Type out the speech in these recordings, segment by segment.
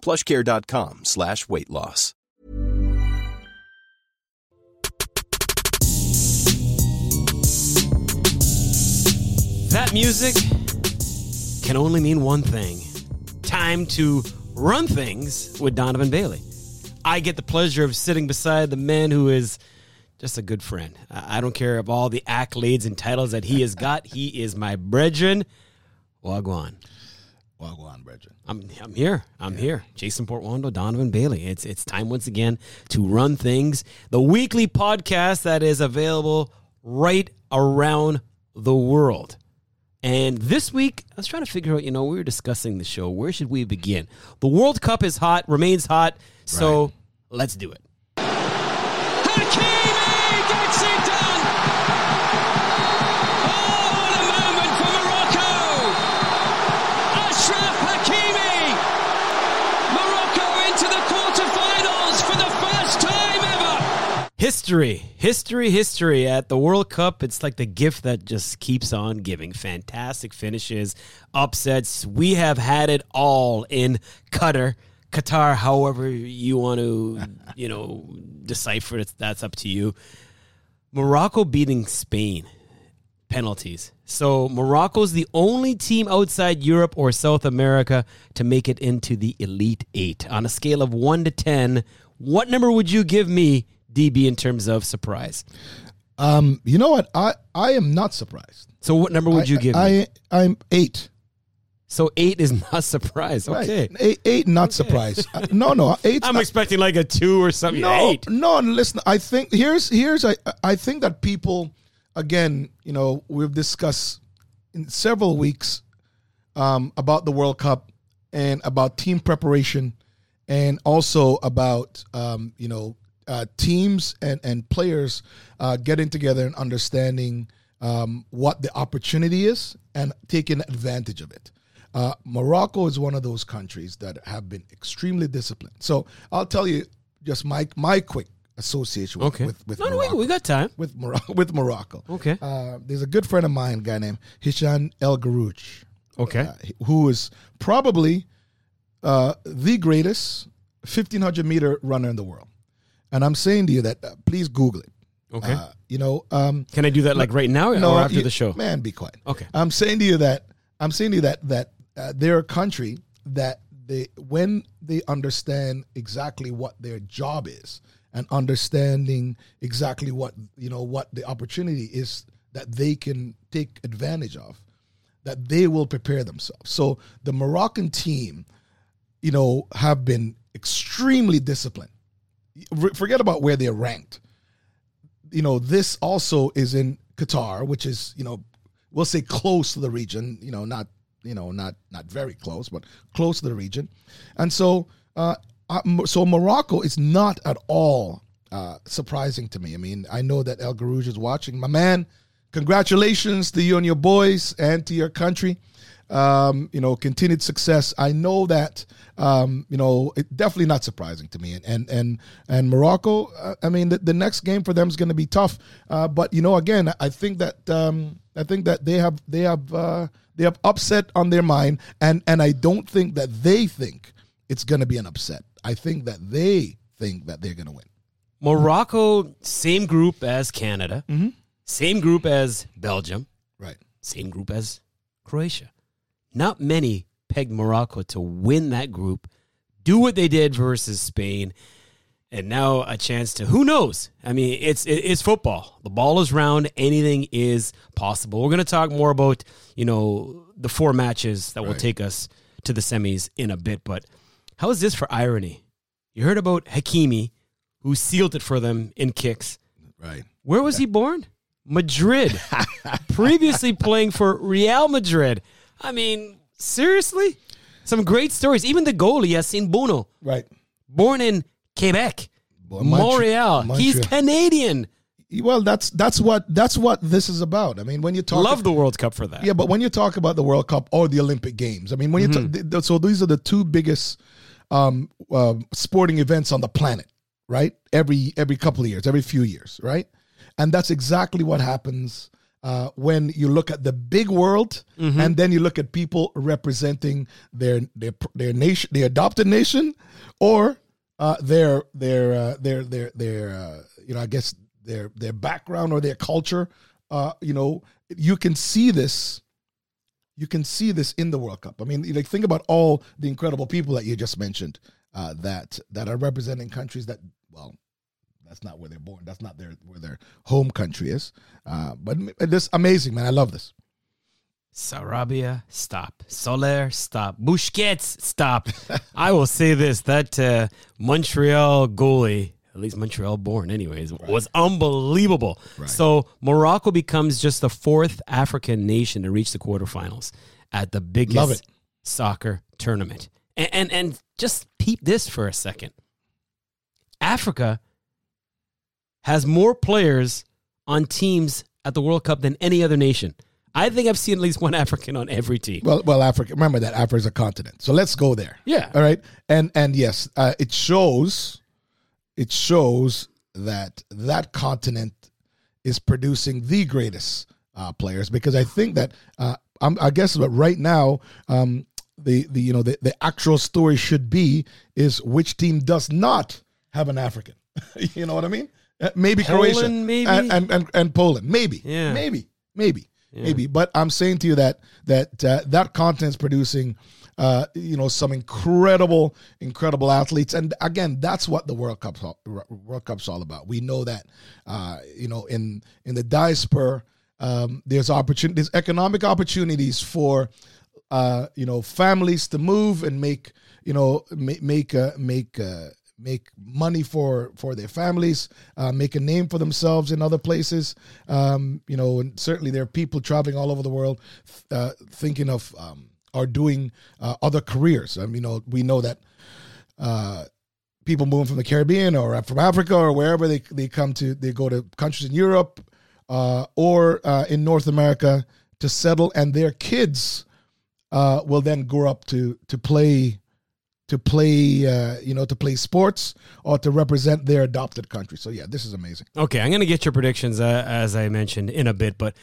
plushcare.com slash weight loss. That music can only mean one thing time to run things with Donovan Bailey. I get the pleasure of sitting beside the man who is just a good friend. I don't care of all the accolades and titles that he has got. He is my brethren. Wagwan. Wagwan, brethren. I'm I'm here. I'm here. Jason Portuondo, Donovan Bailey. It's it's time once again to run things. The weekly podcast that is available right around the world. And this week, I was trying to figure out, you know, we were discussing the show. Where should we begin? The World Cup is hot, remains hot. So let's do it. History, history, history at the World Cup. It's like the gift that just keeps on giving. Fantastic finishes, upsets. We have had it all in Qatar. Qatar, however you want to, you know, decipher it, that's up to you. Morocco beating Spain, penalties. So Morocco's the only team outside Europe or South America to make it into the Elite Eight. On a scale of one to ten, what number would you give me, DB, in terms of surprise? Um, you know what? I, I am not surprised. So what number would I, you give I, me? I'm eight. So eight is not surprise. Okay. Right. Eight, eight not surprised. Uh, no, no, eight. I'm expecting like a two or something. no, Eight. no. Listen, I think here's here's I I think that people again, you know, we've discussed in several weeks um, about the World Cup and about team preparation, and also about um, you know uh, teams and and players uh, getting together and understanding um, what the opportunity is and taking advantage of it. Uh, Morocco is one of those countries that have been extremely disciplined. So I'll tell you just my my quick association with Okay. with, with no, no, Morocco wait, we got time. with Morocco. With Morocco. Okay. Uh, there's a good friend of mine, a guy named Hicham El Guerrouj, Okay. uh, who is probably uh, the greatest 1500 meter runner in the world. And I'm saying to you that uh, please Google it. Okay. Uh, you know, um, Can I do that like right now or after you- the show? Man, be quiet. Okay. I'm saying to you that I'm saying to you that that uh, they're a country that they when they understand exactly what their job is and understanding exactly what you know what the opportunity is that they can take advantage of that they will prepare themselves so the moroccan team you know have been extremely disciplined forget about where they're ranked you know, this also is in Qatar, which is, you know, we'll say close to the region, you know, not, you know, not not very close, but close to the region. And so uh so Morocco is not at all uh surprising to me. I mean, I know that El Guerrouj is watching. My man, congratulations to you and your boys and to your country. Um, you know, continued success. I know that um, you know, it definitely not surprising to me. And and and, and Morocco, uh, I mean, the, the next game for them is going to be tough. Uh, but you know, again, I think that um, I think that they have they have uh, they have upset on their mind, and and I don't think that they think it's going to be an upset. I think that they think that they're going to win. Morocco, same group as Canada, Mm-hmm. same group as Belgium, Right. same group as Croatia. Not many pegged Morocco to win that group, do what they did versus Spain. and now a chance to who knows? I mean, it's it, it's football. The ball is round. Anything is possible. We're going to talk more about you know the four matches that will take us to the semis in a bit. But how is this for irony? You heard about Hakimi, who sealed it for them in kicks. Right. Where was he born? Madrid. Previously playing for Real Madrid. I mean, seriously? Some great stories. Even the goalie, Yassine Bono, Right. born in Quebec, Bon, Montreal- Montreal. He's Canadian. Well, that's that's what that's what this is about. I mean, when you talk Love the World Cup for that. Yeah, but when you talk about the World Cup or the Olympic Games, I mean, when you Mm-hmm. talk, so these are the two biggest um, uh, sporting events on the planet, right? Every every couple of years, every few years, right? And that's exactly what happens uh, when you look at the big world, Mm-hmm. and then you look at people representing their their their nation, their adopted nation, or uh, their their uh, their their their uh, you know, I guess their their background or their culture. Uh, you know, you can see this you can see this in the World Cup. I mean, like think about all the incredible people that you just mentioned uh, that that are representing countries that well, that's not where they're born. That's not their where their home country is. Uh, but this amazing, man. I love this. Sarabia, stop. Soler, stop. Busquets, stop. I will say this that uh, Montreal goalie, at least Montreal born, anyways, was unbelievable. So Morocco becomes just the fourth African nation to reach the quarterfinals at the biggest soccer tournament. And, and, and just peep this for a second Africa has more players on teams at the World Cup than any other nation. I think I've seen at least one African on every team. Well, well, Africa. Remember that Africa is a continent. So let's go there. Yeah. All right. And and yes, uh, it shows. It shows that that continent is producing the greatest uh, players because I think that uh, I'm, I guess that right now um, the the you know the, the actual story should be is which team does not have an African. you know what I mean? Uh, maybe Poland, Croatia, maybe? and, and and and Poland, maybe, Yeah. maybe, maybe, maybe. But I'm saying to you that that uh, that content's producing. Uh, you know some incredible, incredible athletes, and again, that's what the World Cup's all, World Cup's all about. We know that, uh, you know, in in the diaspora, um, there's opportunity, there's economic opportunities for, uh, you know, families to move and make, you know, make make uh, make uh, make money for for their families, uh, make a name for themselves in other places. Um, you know, and certainly there are people traveling all over the world, uh, thinking of um, or doing uh, other careers. Um, you know, we know that uh, people moving from the Caribbean or from Africa or wherever they they come to, they go to countries in Europe uh, or uh, in North America to settle, and their kids will then grow up to to play to play uh, you know to play sports or to represent their adopted country. So yeah, this is amazing. Okay, I'm going to get your predictions uh, as I mentioned in a bit, but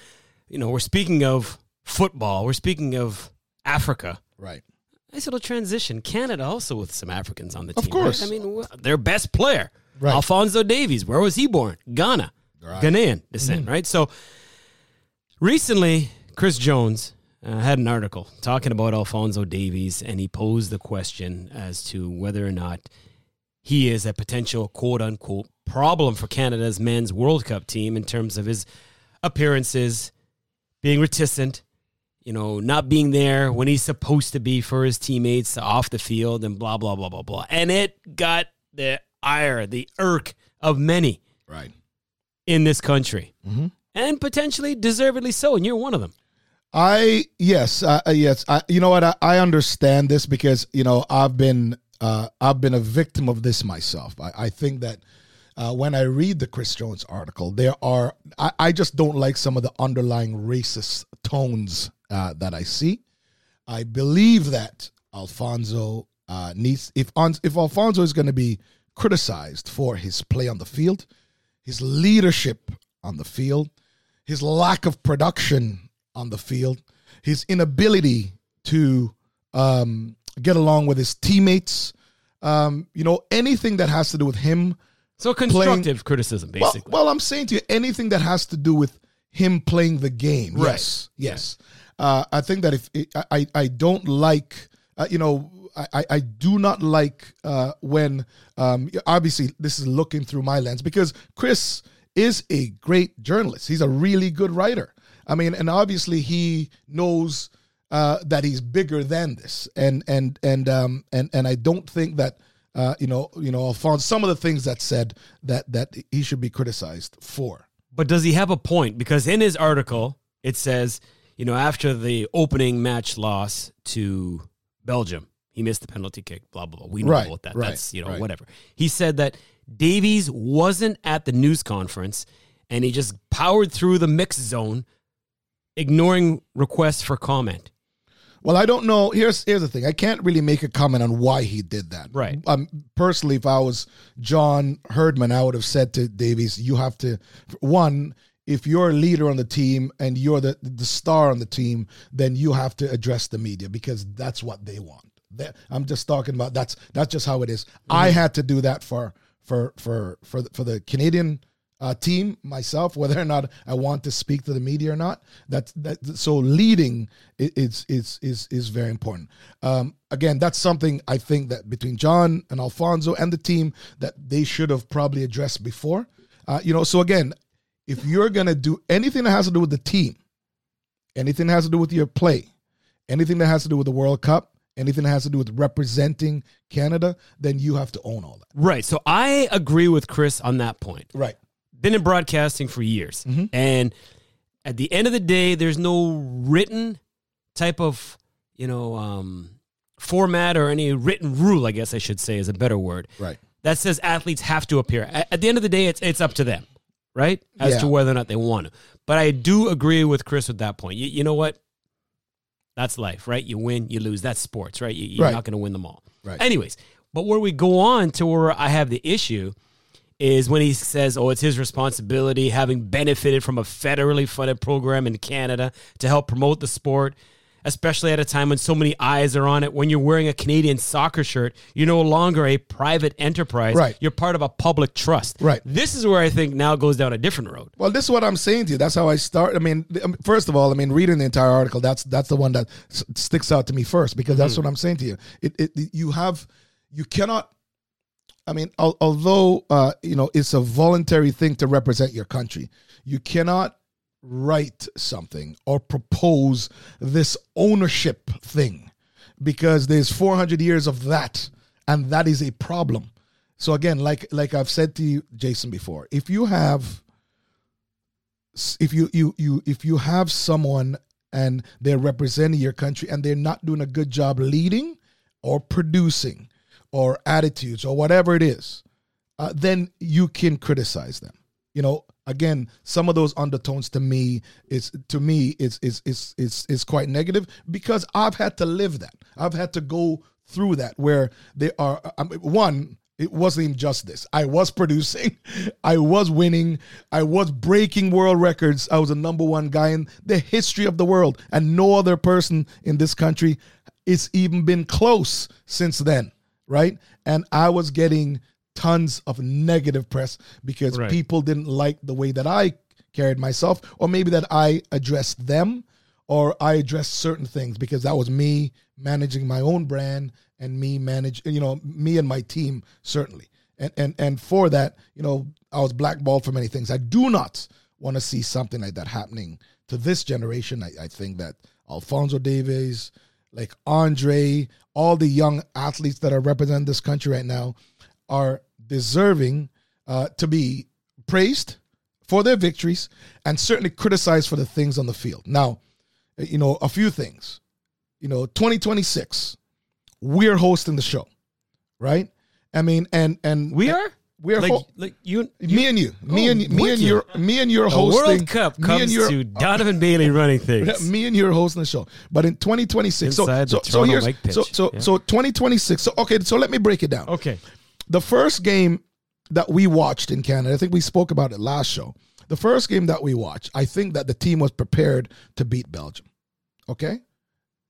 you know, we're speaking of football, we're speaking of Africa. Right. Nice little transition. Canada also with some Africans on the Of team. right? course. I mean, their best player, Right. Alfonso Davies. Where was he born? Ghana, Right. Ghanaian descent, right? So recently, Chris Jones uh, had an article talking about Alfonso Davies, and he posed the question as to whether or not he is a potential quote unquote problem for Canada's men's World Cup team in terms of his appearances, being reticent, you know, not being there when he's supposed to be for his teammates off the field and blah, blah, blah, blah, blah. And it got the ire, the irk of many Right. in this country. Mhm. And potentially deservedly so. And you're one of them. I yes, uh, yes. I, you know what? I, I understand this because you know I've been uh, I've been a victim of this myself. I, I think that uh, when I read the Chris Jones article, there are I, I just don't like some of the underlying racist tones uh, that I see. I believe that Alfonso uh, needs if if Alfonso is going to be criticized for his play on the field, his leadership on the field, his lack of production on the field, his inability to um, get along with his teammates, um, you know, anything that has to do with him. So constructive criticism, Well, basically. well, I'm saying to you, anything that has to do with him playing the game. Right. Yes, yes. Uh, I think that if I, I, I don't like, uh, you know, I, I- I do not like uh, when um, obviously this is looking through my lens because Chris is a great journalist. He's a really good writer. I mean, and obviously he knows uh, that he's bigger than this, and and and um and and I don't think that uh, you know you know Alfonso some of the things that said that that he should be criticized for. But does he have a point? Because in his article, it says, you know, after the opening match loss to Belgium, he missed the penalty kick, blah, blah, blah. We know Right, about that. right, That's, you know, right. whatever. He said that Davies wasn't at the news conference and he just powered through the mix zone, ignoring requests for comment. Well, I don't know. Here's here's the thing. I can't really make a comment on why he did that. Right. Um, personally, if I was John Herdman, I would have said to Davies, "You have to one. If you're a leader on the team and you're the the star on the team, then you have to address the media because that's what they want. That, I'm just talking about that's that's just how it is. I had to do that for for for for the, for the Canadian uh, team myself, whether or not I want to speak to the media or not. That's that. So leading is is is is very important. Um, again, that's something I think that between John and Alfonso and the team that they should have probably addressed before. Uh, you know, so again, if you're gonna do anything that has to do with the team, anything that has to do with your play, anything that has to do with the World Cup, anything that has to do with representing Canada, then you have to own all that. Right. So I agree with Chris on that point. Right. Been in broadcasting for years. Mm-hmm. And at the end of the day, there's no written type of, you know, um, format or any written rule, I guess I should say is a better word. Right. That says athletes have to appear. At, at the end of the day, it's it's up to them, right? As Yeah. to whether or not they want to. But I do agree with Chris at that point. You, you know what? That's life, right? You win, you lose. That's sports, right? You, you're Right. not going to win them all. Right. Anyways, but where we go on to where I have the issue is when he says, oh, it's his responsibility, having benefited from a federally funded program in Canada to help promote the sport, especially at a time when so many eyes are on it. When you're wearing a Canadian soccer shirt, you're no longer a private enterprise. Right. You're part of a public trust. Right. This is where I think now goes down a different road. Well, this is what I'm saying to you. That's how I start. I mean, um, first of all, I mean, reading the entire article, that's that's the one that s- sticks out to me first because that's what I'm saying to you. It, it you have you cannot. I mean, al- although uh, you know it's a voluntary thing to represent your country, you cannot write something or propose this ownership thing because there's 400 years of that, and that is a problem. So again, like like I've said to you, Jason, before, if you have if you you you if you have someone and they're representing your country and they're not doing a good job leading or producing or attitudes or whatever it is uh, then you can criticize them. You know again some of those undertones to me is to me is is is is, is quite negative because i've had to live that. I've had to go through that where there are um, one it wasn't even just this. I was producing, I was winning, I was breaking world records. I was a number one guy in the history of the world, and no other person in this country it's even been close since then, right? And I was getting tons of negative press because Right. people didn't like the way that I carried myself, or maybe that I addressed them, or I addressed certain things because that was me managing my own brand and me manage, you know, me and my team certainly. And and and for that, you know, I was blackballed for many things. I do not want to see something like that happening to this generation. I, I think that Alfonso Davies, like Andre, all the young athletes that are representing this country right now are deserving uh, to be praised for their victories and certainly criticized for the things on the field. Now, you know, a few things. You know, 2026, we're hosting the show, right? I mean, and and We are? We're like, ho- like you, me and you, me Oh, and me and you, me and you're the hosting. World Cup me and comes you're- to Donovan Bailey running things. me and you hosting the show. But in 2026, Inside so the so, so here's so so Yeah. so 2026. So okay, so let me break it down. Okay. The first game that we watched in Canada, I think we spoke about it last show. The first game that we watched, I think that the team was prepared to beat Belgium. Okay?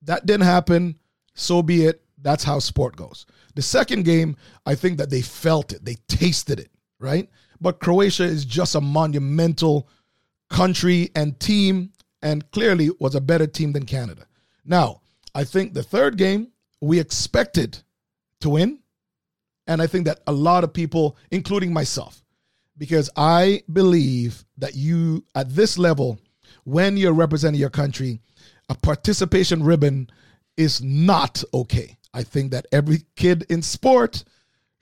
That didn't happen. So be it. That's how sport goes. The second game, I think that they felt it. They tasted it, right? But Croatia is just a monumental country and team, and clearly was a better team than Canada. Now, I think the third game, we expected to win. And I think that a lot of people, including myself, because I believe that you, at this level, when you're representing your country, a participation ribbon is not okay. I think that every kid in sport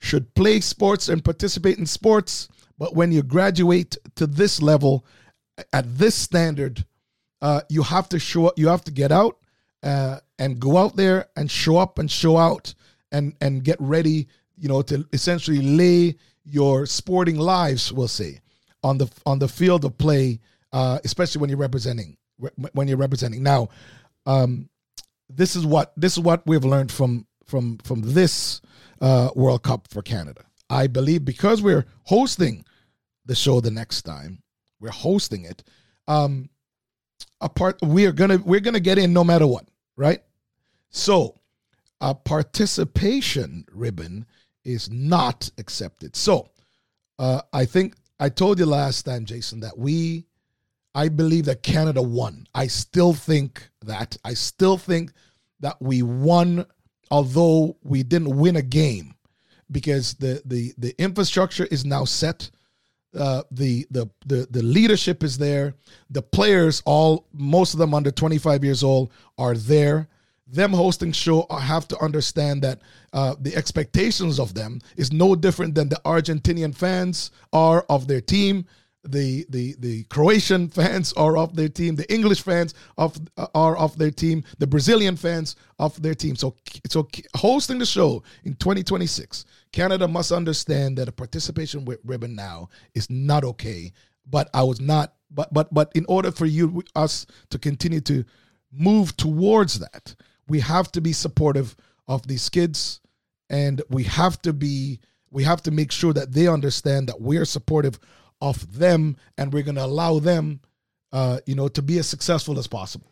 should play sports and participate in sports. But when you graduate to this level, at this standard, uh, you have to show up, you have to get out uh, and go out there and show up and show out and and get ready you know to essentially lay your sporting lives we'll say on the on the field of play uh, especially when you're representing when you're representing now um, this is what this is what we've learned from from from this uh, World Cup for Canada I believe because we're hosting the show the next time we're hosting it um, apart we are gonna we're gonna get in no matter what right so a participation ribbon is not accepted. So uh, I think I told you last time, Jason, that we, I believe that Canada won. I still think that. I still think that we won, although we didn't win a game, because the the the infrastructure is now set. Uh, the, the the the leadership is there. The players, all most of them under 25 years old, are there them hosting show have to understand that uh, the expectations of them is no different than the Argentinian fans are of their team. The, the the Croatian fans are of their team. The English fans of are of their team. The Brazilian fans of their team. So so hosting the show in 2026, Canada must understand that a participation with ribbon now is not okay. But I was not. But but but in order for you us to continue to move towards that, we have to be supportive of these kids and we have to be we have to make sure that they understand that we're supportive of them and we're going to allow them uh, you know to be as successful as possible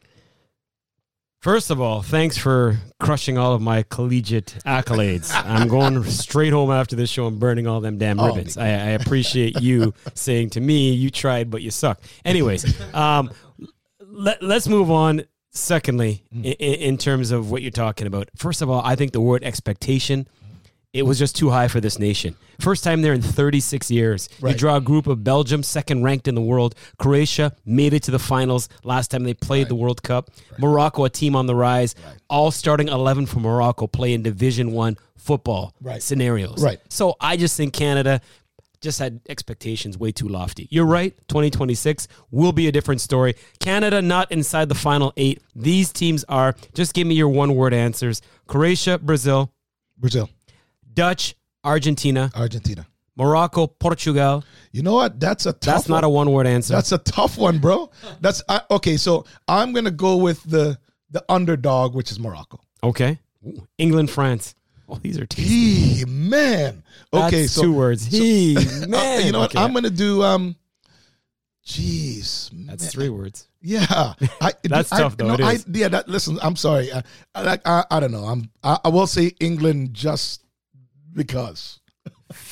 First of all, thanks for crushing all of my collegiate accolades. I'm going straight home after this show and burning all them damn oh, ribbons. I, I, appreciate you saying to me, "You tried, but you suck." Anyways, um, let, us move on Secondly, mm. in, in, terms of what you're talking about, first of all, I think the word expectation, it was just too high for this nation. First time there in 36 years. Right. You draw a group of Belgium, second ranked in the world. Croatia made it to the finals last time they played right. the World Cup. Right. Morocco, a team on the rise. All starting 11 for Morocco play in Division One football scenarios. Right. So I just think Canada just had expectations way too lofty. You're right. 2026 will be a different story. Canada not inside the final eight. These teams are. Just give me your one word answers Croatia, Brazil, Brazil, Dutch, Argentina, Argentina, Morocco, Portugal. You know what? That's a That's not a one word answer. That's a tough one, bro. That's I, okay. So I'm gonna go with the the underdog, which is Morocco. Okay. England, France. Oh, these are tasty. He man. Okay, That's so two words. He so, man. Uh, you know what? I'm gonna do. Um, jeez, that's man. three words. Yeah, I, that's I, tough though. No, I, yeah, that, listen, I'm sorry. I, I, I, I don't know. I'm. I, I will say England just because.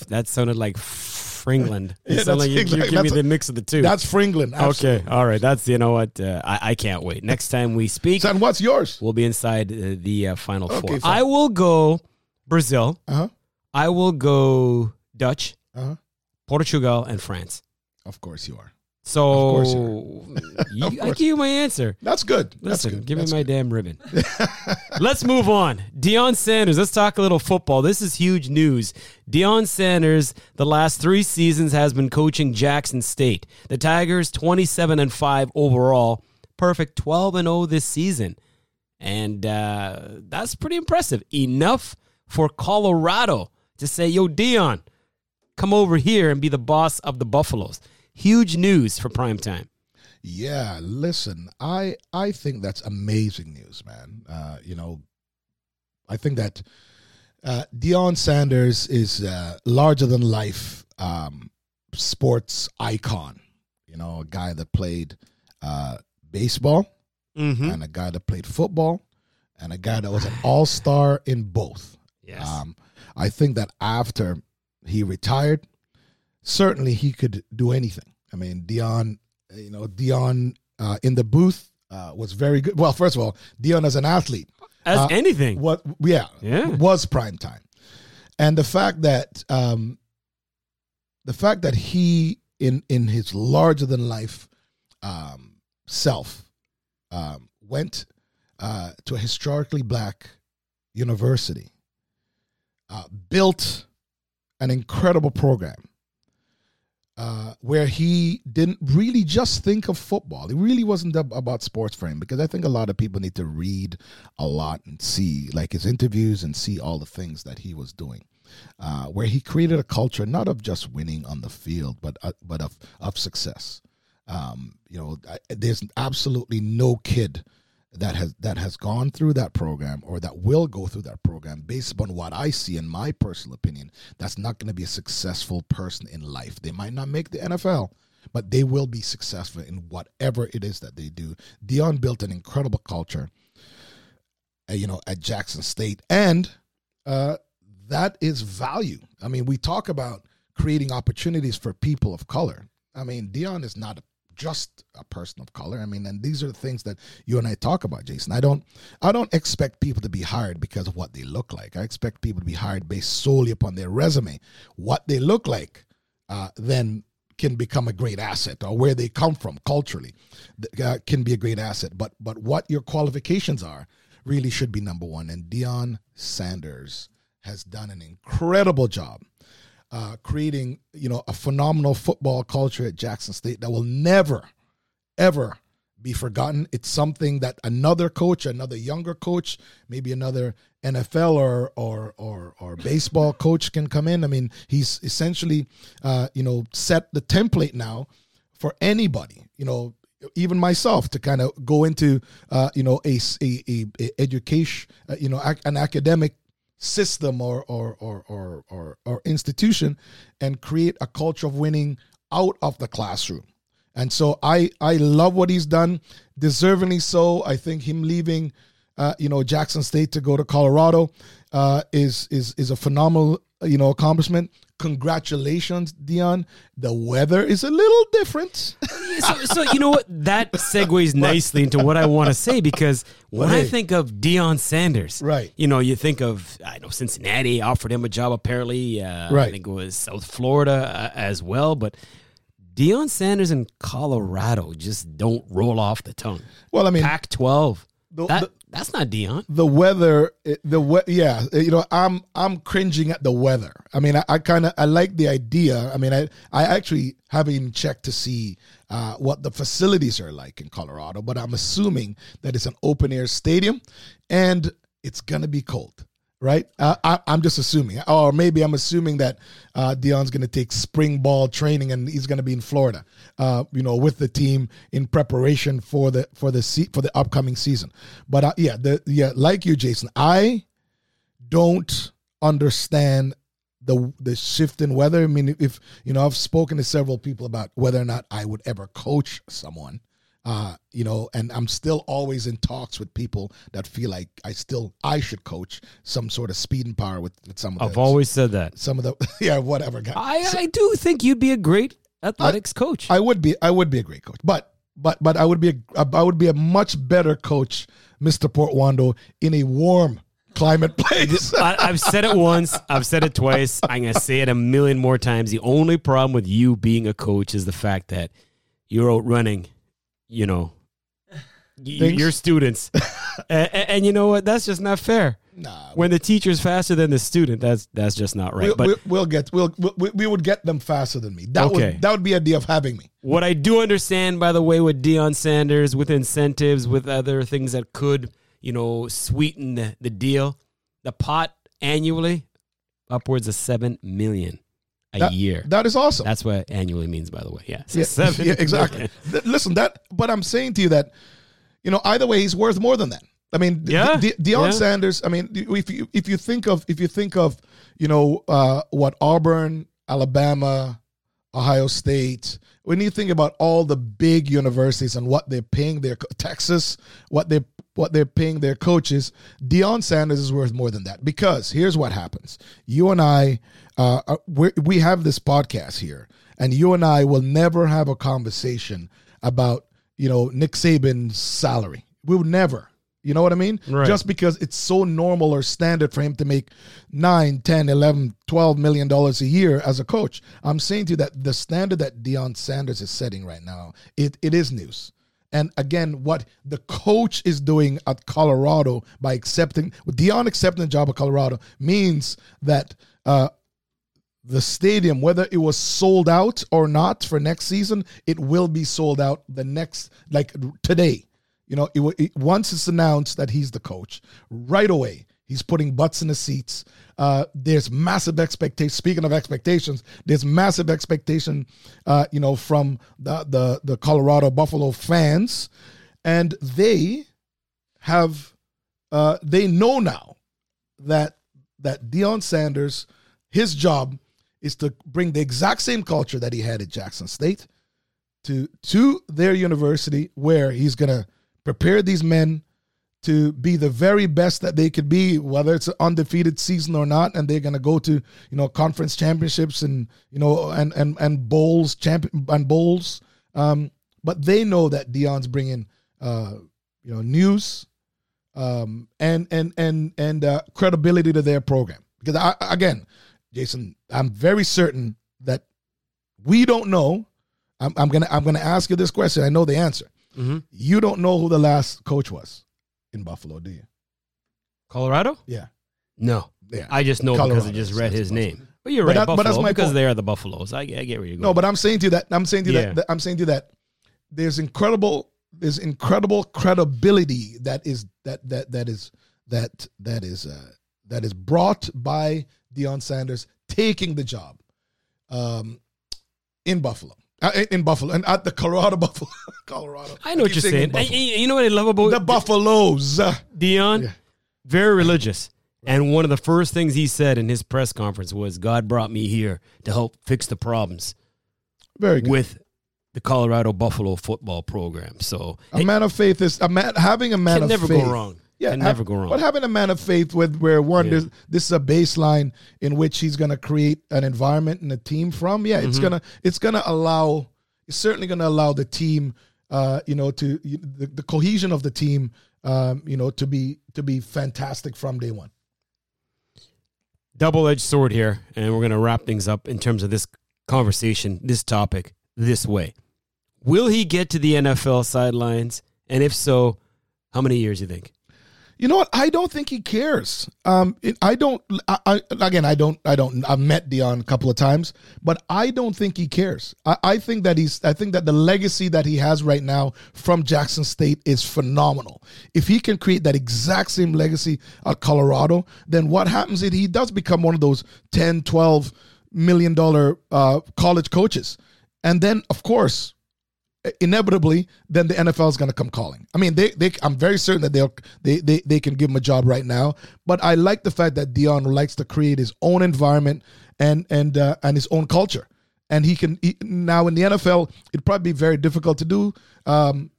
that sounded like Fringland. It yeah, sounded like you, you give me the mix of the two. That's Fringland. Absolutely. Okay, all right. That's you know what. Uh, I, I can't wait. Next time we speak, son, what's yours? We'll be inside uh, the uh, final okay, four. Fine. I will go Brazil. Uh-huh. I will go Dutch, uh-huh. Portugal, and France. Of course you are. So you, I give you my answer. That's good. Listen, That's good. give That's me my good. damn ribbon. let's move on. Deion Sanders. Let's talk a little football. This is huge news. Deion Sanders, the last three seasons, has been coaching Jackson State. The Tigers, twenty-seven and five overall, perfect twelve and zero this season, and uh, that's pretty impressive. Enough for Colorado to say, "Yo, Deion, come over here and be the boss of the Buffaloes." Huge news for prime time. Yeah, listen, I I think that's amazing news, man. Uh, you know, I think that uh, Deion Sanders is a larger than life um, sports icon. You know, a guy that played uh, baseball mm-hmm. and a guy that played football and a guy that was an all star in both. Yes. Um, I think that after he retired, certainly he could do anything. I mean, Deion, you know, Deion uh, in the booth uh, was very good. Well, first of all, Deion as an athlete As anything. What? Yeah, Yeah. was prime time, and the fact that um, the fact that he in in his larger than life um, self um, went uh, to a historically black university, uh, built an incredible program uh, where he didn't really just think of football. It really wasn't about sports for him because I think a lot of people need to read a lot and see like his interviews and see all the things that he was doing. Uh, where he created a culture not of just winning on the field, but uh, but of of success. Um, you know, I, there's absolutely no kid that has that has gone through that program or that will go through that program based upon what I see in my personal opinion that's not going to be a successful person in life. They might not make the NFL, but they will be successful in whatever it is that they do. Deion built an incredible culture uh, you know at Jackson State and uh that is value. I mean, we talk about creating opportunities for people of color. I mean, Deion is not just a person of color. I mean, and these are the things that you and I talk about, Jason. I don't I don't expect people to be hired because of what they look like. I expect people to be hired based solely upon their resume. What they look like uh, then can become a great asset or where they come from culturally uh, can be a great asset. But but what your qualifications are really should be number one. And Deion Sanders has done an incredible job uh, creating, you know, a phenomenal football culture at Jackson State that will never, ever be forgotten. It's something that another coach, another younger coach, maybe another NFL or or or, or baseball coach can come in. I mean, he's essentially, uh, you know, set the template now for anybody. You know, even myself to kind of go into, uh, you know, a a, a, education, uh, you know, ac- an academic system or or, or or or or institution and create a culture of winning out of the classroom. And so I I love what he's done, deservingly so. I think him leaving, uh, you know, Jackson State to go to Colorado, uh, is is is a phenomenal you know accomplishment. Congratulations, Deion. The weather is a little different. so, so you know what? That segues nicely into what I want to say because when I think of Deion Sanders, Right. You know, you think of I know Cincinnati offered him a job apparently. Uh, I think it was South Florida uh, as well, but. Deion Sanders in Colorado just don't roll off the tongue. Well, I mean, Pac-12. The- that, the- that's not Deion. the weather the we- yeah you know i'm i'm cringing at the weather. I mean i, I kind of i like the idea. I mean i i actually haven't even checked to see uh, what the facilities are like in colorado but i'm assuming that it's an open air stadium and it's gonna be cold right uh, I, i'm just assuming or maybe i'm assuming that uh, dion's gonna take spring ball training and he's gonna be in florida uh, you know with the team in preparation for the for the se- for the upcoming season but uh, yeah the yeah like you jason i don't understand the the shift in weather. I mean, if you know, I've spoken to several people about whether or not I would ever coach someone. Uh, you know, and I'm still always in talks with people that feel like I still I should coach some sort of speed and power with, with some of I've the, always said that. some of the yeah whatever guy. I, I do think you'd be a great athletics coach. I would be I would be a great coach, but but but I would be a I would be a much better coach, Mister Portuondo, in a warm climate place. I, I've said it once. I've said it twice. I'm going to say it a million more times. The only problem with you being a coach is the fact that you're outrunning, you know, y- your students. and, and you know what? That's just not fair. nah, When the teacher's faster than the student, that's that's just not right. we'll, but we'll, we'll get we'll, we we would get them faster than me. That Okay. would that would be a idea of having me. What I do understand, by the way, with Deion Sanders, with incentives, with other things that could, you know, sweeten the, the deal, the pot annually, upwards of seven million a That- year. That is awesome. That's what annually means, by the way. Yeah, yeah, seven yeah, exactly. Listen, that. But I'm saying to you that, you know, either way, he's worth more than that. I mean, De- Yeah, De- Deion yeah. Sanders. I mean, if you if you think of if you think of you know uh, what Auburn, Alabama, Ohio State. When you think about all the big universities and what they're paying their Texas, what they what they're paying their coaches, Deion Sanders is worth more than that. Because here's what happens: you and I, uh, are- we we have this podcast here, and you and I will never have a conversation about you know Nick Saban's salary. We would never. You know what I mean? Right. Just because it's so normal or standard for him to make 9, 10, 11, 12 million dollars a year as a coach. I'm saying to you that the standard that Deion Sanders is setting right now, it, it is news. And again, what the coach is doing at Colorado by accepting Deion accepting the job at Colorado means that uh, the stadium, whether it was sold out or not for next season, it will be sold out the next like today. You know, it, it, once it's announced that he's the coach, right away he's putting butts in the seats. Uh, there's massive expectation. Speaking of expectations, there's massive expectation. Uh, you know, from the the the Colorado Buffalo fans, and they have uh, they know now that that Deion Sanders, his job is to bring the exact same culture that he had at Jackson State to to their university, where he's gonna prepare these men to be the very best that they could be, whether it's an undefeated season or not, and they're going to go to you know conference championships and you know and and and bowls champion and bowls. Um, but they know that Deion's bringing uh, you know news um, and and and and uh, credibility to their program because I, again, Jason, I'm very certain that we don't know. I'm, I'm gonna I'm gonna ask you this question. I know the answer. Mm-hmm. You don't know who the last coach was in Buffalo, do you? Colorado? Yeah. No. Yeah. I just know Colorado, because I just read his name. But you're But right, that- but Buffalo, that's my because point. they are the Buffaloes. I, I get where you're going. No, but I'm saying to you that I'm saying to you Yeah. that, that I'm saying to you that there's incredible there's incredible credibility that is that that that is that that is uh, that is brought by Deion Sanders taking the job um, in Buffalo. Uh, in- in Buffalo and at the Colorado Buffalo, Colorado. I know what you're saying. And you know what I love about the Buffaloes. Deion? Yeah. Very religious. And one of the first things he said in his press conference was, God brought me here to help fix the problems Very good. with the Colorado Buffalo football program. So a man of faith is a man having a man can of never faith. go wrong. Yeah, can have- never go wrong. But having a man of faith with where one Yeah. this, is a baseline in which he's going to create an environment and a team from. Yeah, it's Mhm. gonna it's gonna allow it's certainly going to allow the team, uh, you know, to the, the cohesion of the team, um, you know, to be to be fantastic from day one. double edged sword here, and we're going to wrap things up in terms of this conversation, this topic, this way. Will he get to the NFL sidelines? And if so, how many years do you think? You know what? I don't think he cares. Um, it, I don't. I, I, again, I don't. I don't. I've met Deion a couple of times, but I don't think he cares. I, I think that he's. I think that the legacy that he has right now from Jackson State is phenomenal. If he can create that exact same legacy at Colorado, then what happens is he does become one of those 10, 12 million dollar uh, college coaches, and then of course inevitably then the NFL is going to come calling. I mean, they they I'm very certain that they'll they, they they can give him a job right now, but I like the fact that Deion likes to create his own environment and and uh, and his own culture. And he can he, now in the NFL, it'd probably be very difficult to do um,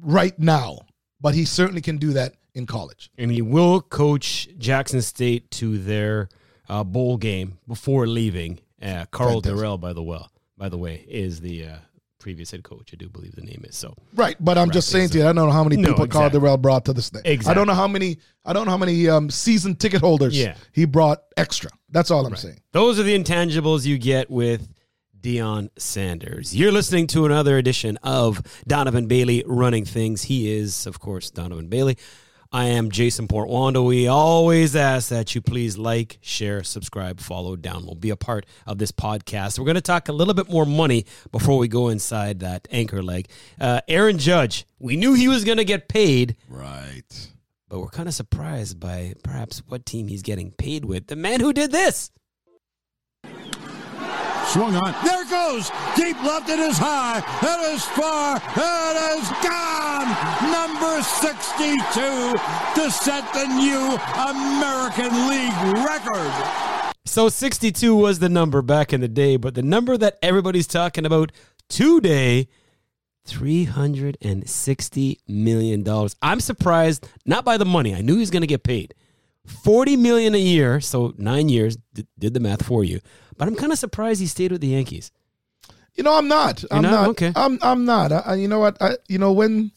right now, but he certainly can do that in college. And he will coach Jackson State to their uh, bowl game before leaving. Uh, Karl Fantastic. Dorrell, by the well, by the way, is the uh, previous head coach. I do believe the name is so. Right, but I'm just saying to you, I don't know how many No, people Karl exactly. Dorrell brought to this thing. I don't know how many. I don't know how many um, season ticket holders Yeah. he brought extra. That's all I'm saying. Those are the intangibles you get with Deion Sanders. You're listening to another edition of Donovan Bailey running things. He is, of course, Donovan Bailey. I am Jason Portuondo. We always ask that you please like, share, subscribe, follow, download, be a part of this podcast. We're going to talk a little bit more money before we go inside that anchor leg. Uh, Aaron Judge, we knew he was going to get paid, Right. but we're kind of surprised by perhaps what team he's getting paid with. The man who did this. Swung on. There goes. Deep left. It is high. It is far. It is gone. Number 62 to set the new American League record. So 62 was the number back in the day, but the number that everybody's talking about today, $360 million. I'm surprised, not by the money. I knew he was going to get paid. 40 million a year, so nine years, d- did the math for you. But I'm kind of surprised he stayed with the Yankees. You know, I'm not. I'm not? not. Okay. I'm. I'm not. I, I- you know what? I. You know when.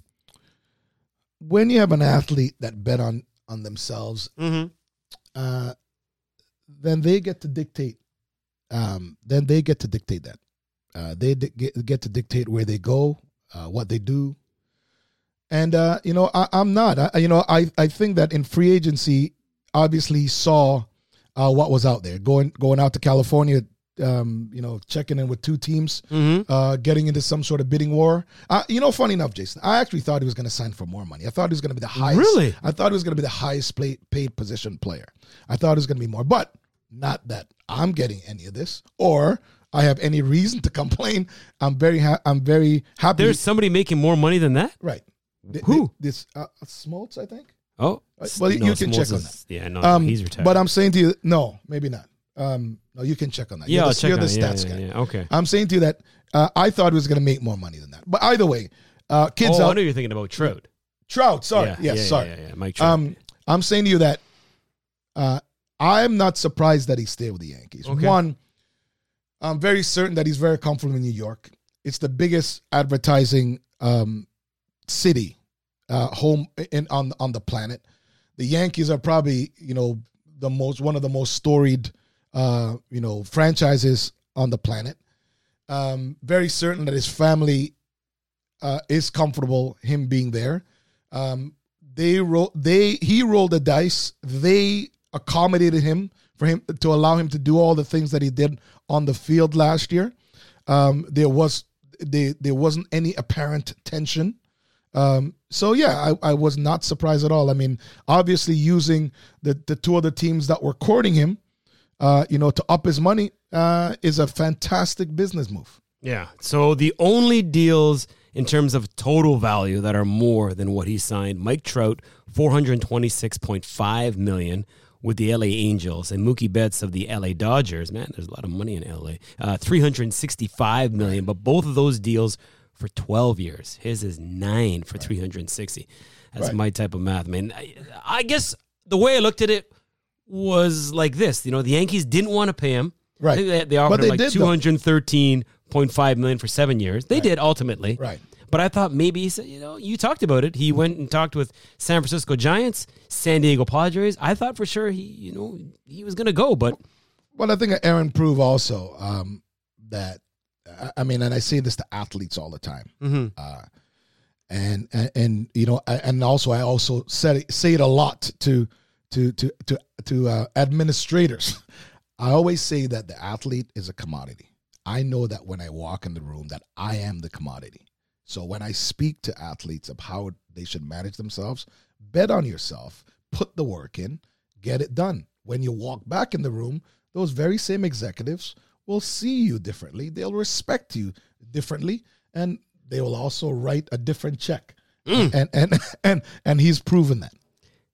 when you have an athlete that bet on on themselves, Mm-hmm. uh, then they get to dictate. Um, then they get to dictate that. Uh, they di- get, get to dictate where they go, uh, what they do, and uh, you know I, I'm not. I, you know I I think that in free agency, obviously saw uh, what was out there, going going out to California. Um, you know, checking in with two teams, Mm-hmm. uh, getting into some sort of bidding war. Uh, you know, funny enough, Jason, I actually thought he was going to sign for more money. I thought he was going to be the highest. Really? I thought he was going to be the highest paid, paid position player. I thought it was going to be more, but not that I'm getting any of this or I have any reason to complain. I'm very, ha- I'm very happy. There's somebody making more money than that. right. Th- Who? th- This uh, Smoltz, I think. Oh, Well, you can Smoltz check on is- Yeah, no, Um, he's retired. but I'm saying to you, no, maybe not. Um, no, you can check on that. yeah, you're I'll the, check you're on the it. Yeah, stats yeah, guy. Okay. I'm saying to you that uh, I thought he was going to make more money than that. But either way, uh, kids oh, I know you're thinking about Trout. Trout, sorry. Yeah, yes, sorry. Yeah, yeah, yeah. Mike Trout. Um, I'm saying to you that uh, I'm not surprised that he stayed with the Yankees. Okay. One, I'm very certain that he's very comfortable in New York. It's the biggest advertising um, city, uh, home in on on the planet. The Yankees are probably you know the most one of the most storied uh, you know franchises on the planet. Um, very certain that his family uh, is comfortable him being there. Um, they roll they he rolled the dice. They accommodated him for him to allow him to do all the things that he did on the field last year. Um, there was there, there wasn't any apparent tension. Um, so yeah, I, I was not surprised at all. I mean, obviously using the the two other teams that were courting him, uh, you know, to up his money uh, is a fantastic business move. Yeah. So the only deals in terms of total value that are more than what he signed, Mike Trout, 426.5 million with the LA Angels and Mookie Betts of the LA Dodgers. Man, there's a lot of money in LA. Uh, 365 million, but both of those deals for 12 years. His is 9 for 360. That's Right. my type of math, man. I, I guess the way I looked at it was like this, you know, the Yankees didn't want to pay him. Right. They, they offered they him like two hundred thirteen point five million for seven years. They did ultimately. Right. But I thought maybe he said, you know, you talked about it. He went and talked with San Francisco Giants, San Diego Padres. I thought for sure he, you know, he was going to go, but Well, I think Aaron proved also um, that I- I mean, and I say this to athletes all the time, Mm-hmm. uh, and, and and you know, and also I also said it, say it a lot to to to to to uh, administrators. I always say that the athlete is a commodity. I know that when I walk in the room, that I am the commodity. So when I speak to athletes of how they should manage themselves, bet on yourself, put the work in, get it done. When you walk back in the room, those very same executives will see you differently. They'll respect you differently, and they will also write a different check. And and and and he's proven that.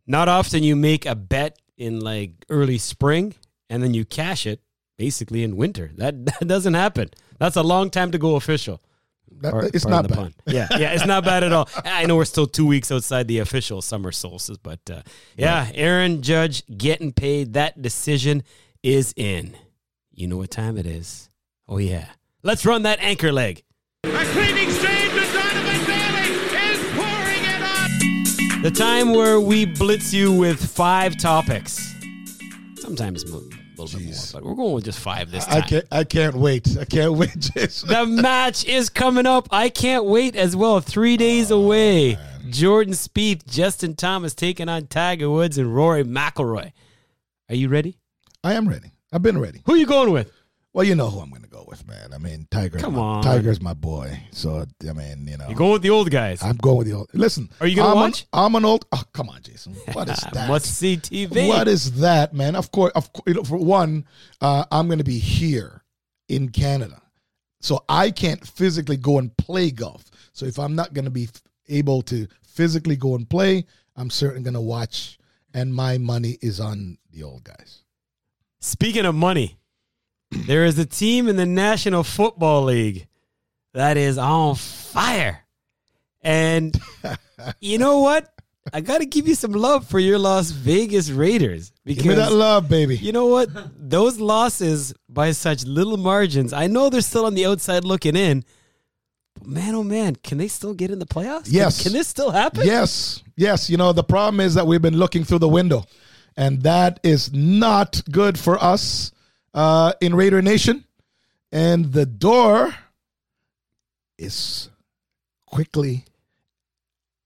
not often you make a bet in like early spring and then you cash it basically in winter. That, that doesn't happen. That's a long time to go official. That- Par- it's pardon not bad. pun. Yeah, yeah, it's not bad at all. I know we're still two weeks outside the official summer solstice, but uh, yeah, Aaron Judge getting paid. That decision is in. You know what time it is? Oh yeah, let's run that anchor leg. A cleaning stage with Donovan Bailey is pouring it up. The time where we blitz you with five topics. Sometimes a little bit more, but we're going with just five this time. I can't I can't wait. I can't wait, Jason. The match is coming up. I can't wait as well. Three days oh, away. Jordan Spieth, Justin Thomas taking on Tiger Woods and Rory McIlroy. Are you ready? I am ready. I've been ready. Who are you going with? Well, you know who I'm going to go with, man. I mean, Tiger. Come my, on. Tiger's my boy. So I mean, you know, You're going with the old guys. I'm going with the old. Listen, Are you gonna I'm watch? An, I'm an old. Oh, come on, Jason. What is that? Must see TV. What is that, man? Of course, of course. You know, for one, uh, I'm going to be here in Canada, so I can't physically go and play golf. So if I'm not going to be f- able to physically go and play, I'm certainly going to watch. And my money is on the old guys. Speaking of money, there is a team in the National Football League that is on fire. And you know what? I got to give you some love for your Las Vegas Raiders because Give me that love, baby. you know what? Those losses by such little margins, I know they're still on the outside looking in. But man, oh man, can they still get in the playoffs? Can- Yes. Can, this still happen? Yes, Yes, you know, the problem is that we've been looking through the window, and that is not good for us uh, in Raider Nation. And the door is quickly.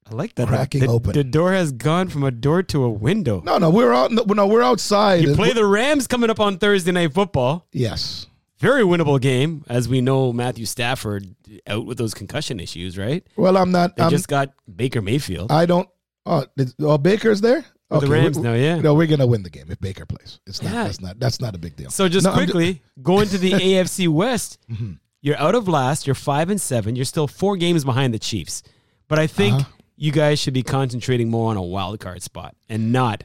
I like that. Cracking the, open. The door has gone from a door to a window. No, no, we're out. No, no, we're outside. You play the Rams coming up on Thursday Night Football. yes. Very winnable game, as we know. Matthew Stafford out with those concussion issues, right? Well, I'm not. They I'm, just got Baker Mayfield. I don't. Oh, is- oh Baker's there. Oh, the Rams we- now, yeah. No, we're gonna win the game if Baker plays. It's not. Yeah. That's not. That's not a big deal. So just No, quickly going to the AFC West, Mm-hmm. you're out of last. You're five and seven. You're still four games behind the Chiefs, but I think Uh-huh. you guys should be concentrating more on a wild card spot and not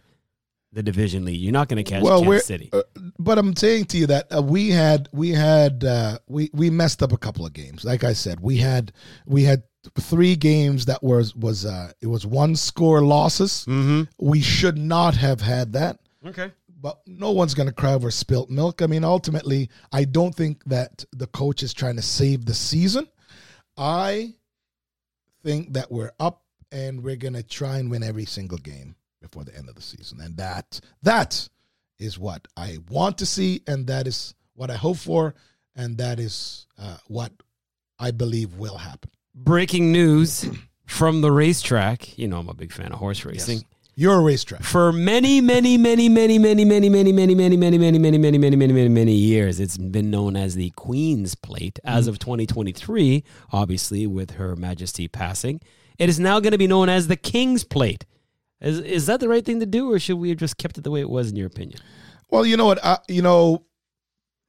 the division lead. You're not going to catch well. Kansas City. uh, but I'm saying to you that uh, we had we had uh, we we messed up a couple of games. Like I said, we had we had three games that was was uh, it was one score losses. mm-hmm. We should not have had that. Okay. but no one's going to cry over spilt milk. I mean, ultimately, I don't think that the coach is trying to save the season. I think that we're up and we're going to try and win every single game before the end of the season. And that that is what I want to see and that is what I hope for and that is uh, what I believe will happen. Breaking news from the racetrack. You know, I'm a big fan of horse racing. You're a racetrack. For many, many, many, many, many, many, many, many, many, many, many, many, many, many, many, many, many years, it's been known as the Queen's Plate. As of 2023, obviously, with Her Majesty passing, it is now going to be known as the King's Plate. Is is that the right thing to do, or should we have just kept it the way it was, in your opinion? Well, you know what? I, you know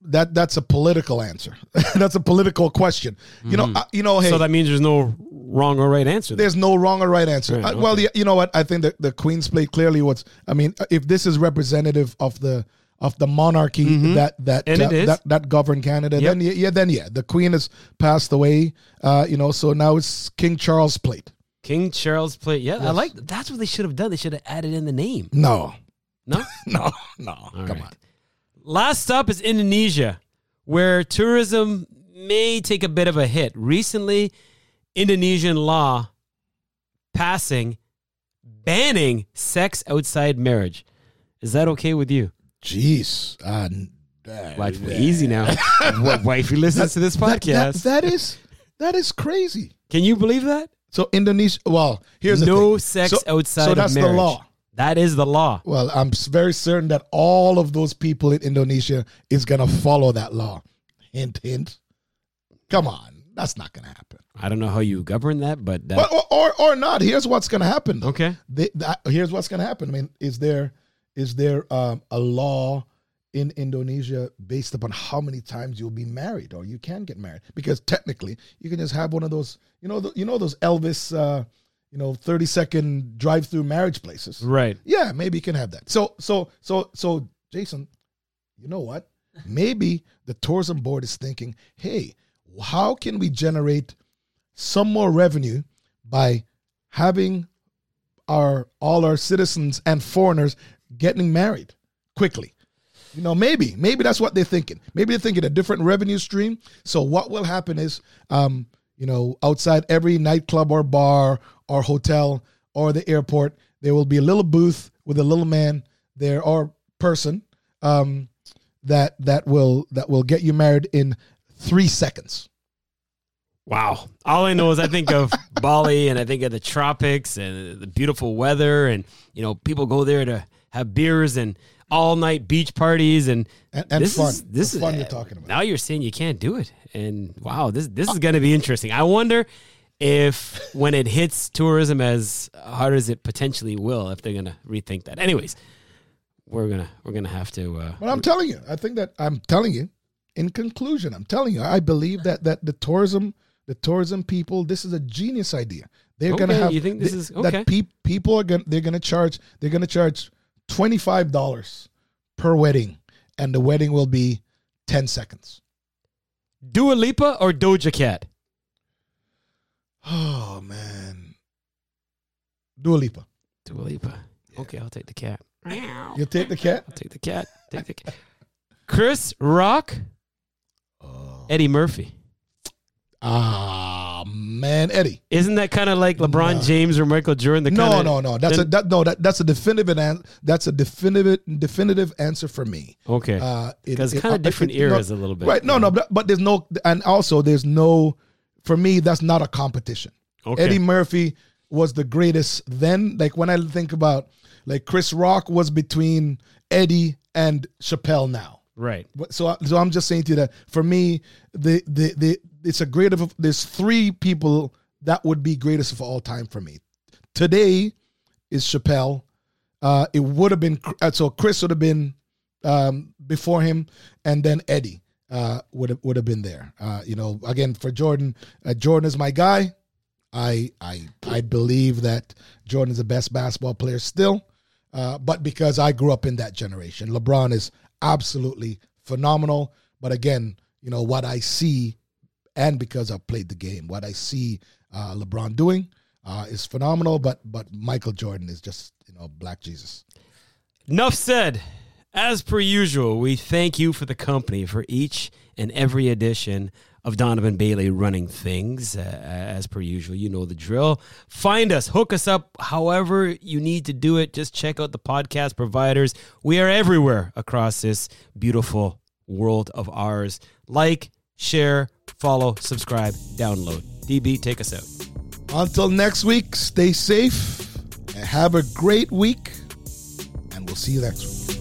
that that's a political answer. that's a political question. You know. I, you know. Hey, So that means there's no wrong or right answer. there. there's no wrong or right answer. Right, Uh, well, okay. you, know what? I think that the Queen's Plate clearly what's. I mean, if this is representative of the of the monarchy that that Mm-hmm. And uh, that that govern Canada, Yep. then yeah, yeah, then yeah, the Queen has passed away. Uh, you know, so now it's King Charles Plate. King Charles Plate. Yeah, I like. That's what they should have done. They should have added in the name. No, No. no, no. All Come right. on. Last stop is Indonesia, where tourism may take a bit of a hit. Recently, Indonesian law passing banning sex outside marriage. Is that okay with you? Jeez. Uh, uh, easy now. what wife who listens to this that- podcast? that- that is that is crazy. Can you believe that? So Indonesia. Well, here's the no sex So- outside So of that's marriage. the law. That is the law. Well, I'm very certain that all of those people in Indonesia is going to follow that law. Hint, hint. Come on, that's not going to happen. I don't know how you govern that, but that, But, or, or or not. Here's what's going to happen. though. okay. They, that, here's what's going to happen. I mean, is there is there um, a law in Indonesia based upon how many times you'll be married or you can get married? Because technically, you can just have one of those. You know, the, you know those Elvis. Uh, you know, thirty second drive through marriage places. Right. Yeah, maybe you can have that. So, so, so, so, Jason, you know what? Maybe the tourism board is thinking, hey, how can we generate some more revenue by having our all our citizens and foreigners getting married quickly? You know, maybe, maybe that's what they're thinking. Maybe they're thinking a different revenue stream. So what will happen is, um, you know, outside every nightclub or bar or hotel or the airport, there will be a little booth with a little man there or person um, that that will that will get you married in three seconds. Wow. All I know is I think of Bali and I think of the tropics and the beautiful weather and you know people go there to have beers and all night beach parties and And- and this fun. is this The is fun you're talking about. Now you're saying you can't do it. And wow, this this is going to be interesting. I wonder if when it hits tourism as hard as it potentially will if they're going to rethink that. Anyways, we're going to we're going to have to uh But I'm telling you, I think that I'm telling you. In conclusion, I'm telling you, I believe that that the tourism, the tourism people, this is a genius idea. They're gonna have. you think this they- is- okay. that peop, people are gonna they're gonna charge they're gonna charge twenty five dollars per wedding, and the wedding will be ten seconds. Dua Lipa or Doja Cat? Oh man, Dua Lipa. Dua Lipa. Okay, I'll take the cat. You'll take the cat. I'll take the cat. Take the cat. Chris Rock, Oh. Eddie Murphy. Ah, Oh man, Eddie. Isn't that kind of like LeBron James or Michael Jordan? The No, no, no. That's a that, no. That, that's a definitive an, That's a definitive definitive answer for me. Okay. Uh, it- 'Cause it- kinda uh, different it- eras no, a little bit, Right. No, you no. But, but there's no, and also there's no. For me, that's not a competition. Okay. Eddie Murphy was the greatest then. Like when I think about, like Chris Rock was between Eddie and Chappelle now. right. So, so I'm just saying to you that for me, the the the it's a great of there's three people that would be greatest of all time for me. Today is Chappelle. Uh, it would have been uh, so Chris would have been um, before him, and then Eddie uh, would have would have been there. Uh, you know, again for Jordan, uh, Jordan is my guy. I I I believe that Jordan is the best basketball player still, uh, but because I grew up in that generation, LeBron is absolutely phenomenal. But again, you know what I see, and because I've played the game, what I see uh, LeBron doing uh, is phenomenal. But but Michael Jordan is just you know Black Jesus. Enough said. As per usual, we thank you for the company for each and every edition of Donovan Bailey running things. Uh, as per usual, you know the drill. Find us, hook us up however you need to do it. Just check out the podcast providers. We are everywhere across this beautiful world of ours. Like, share, follow, subscribe, download. DB, take us out. Until next week, stay safe and have a great week, and we'll see you next week.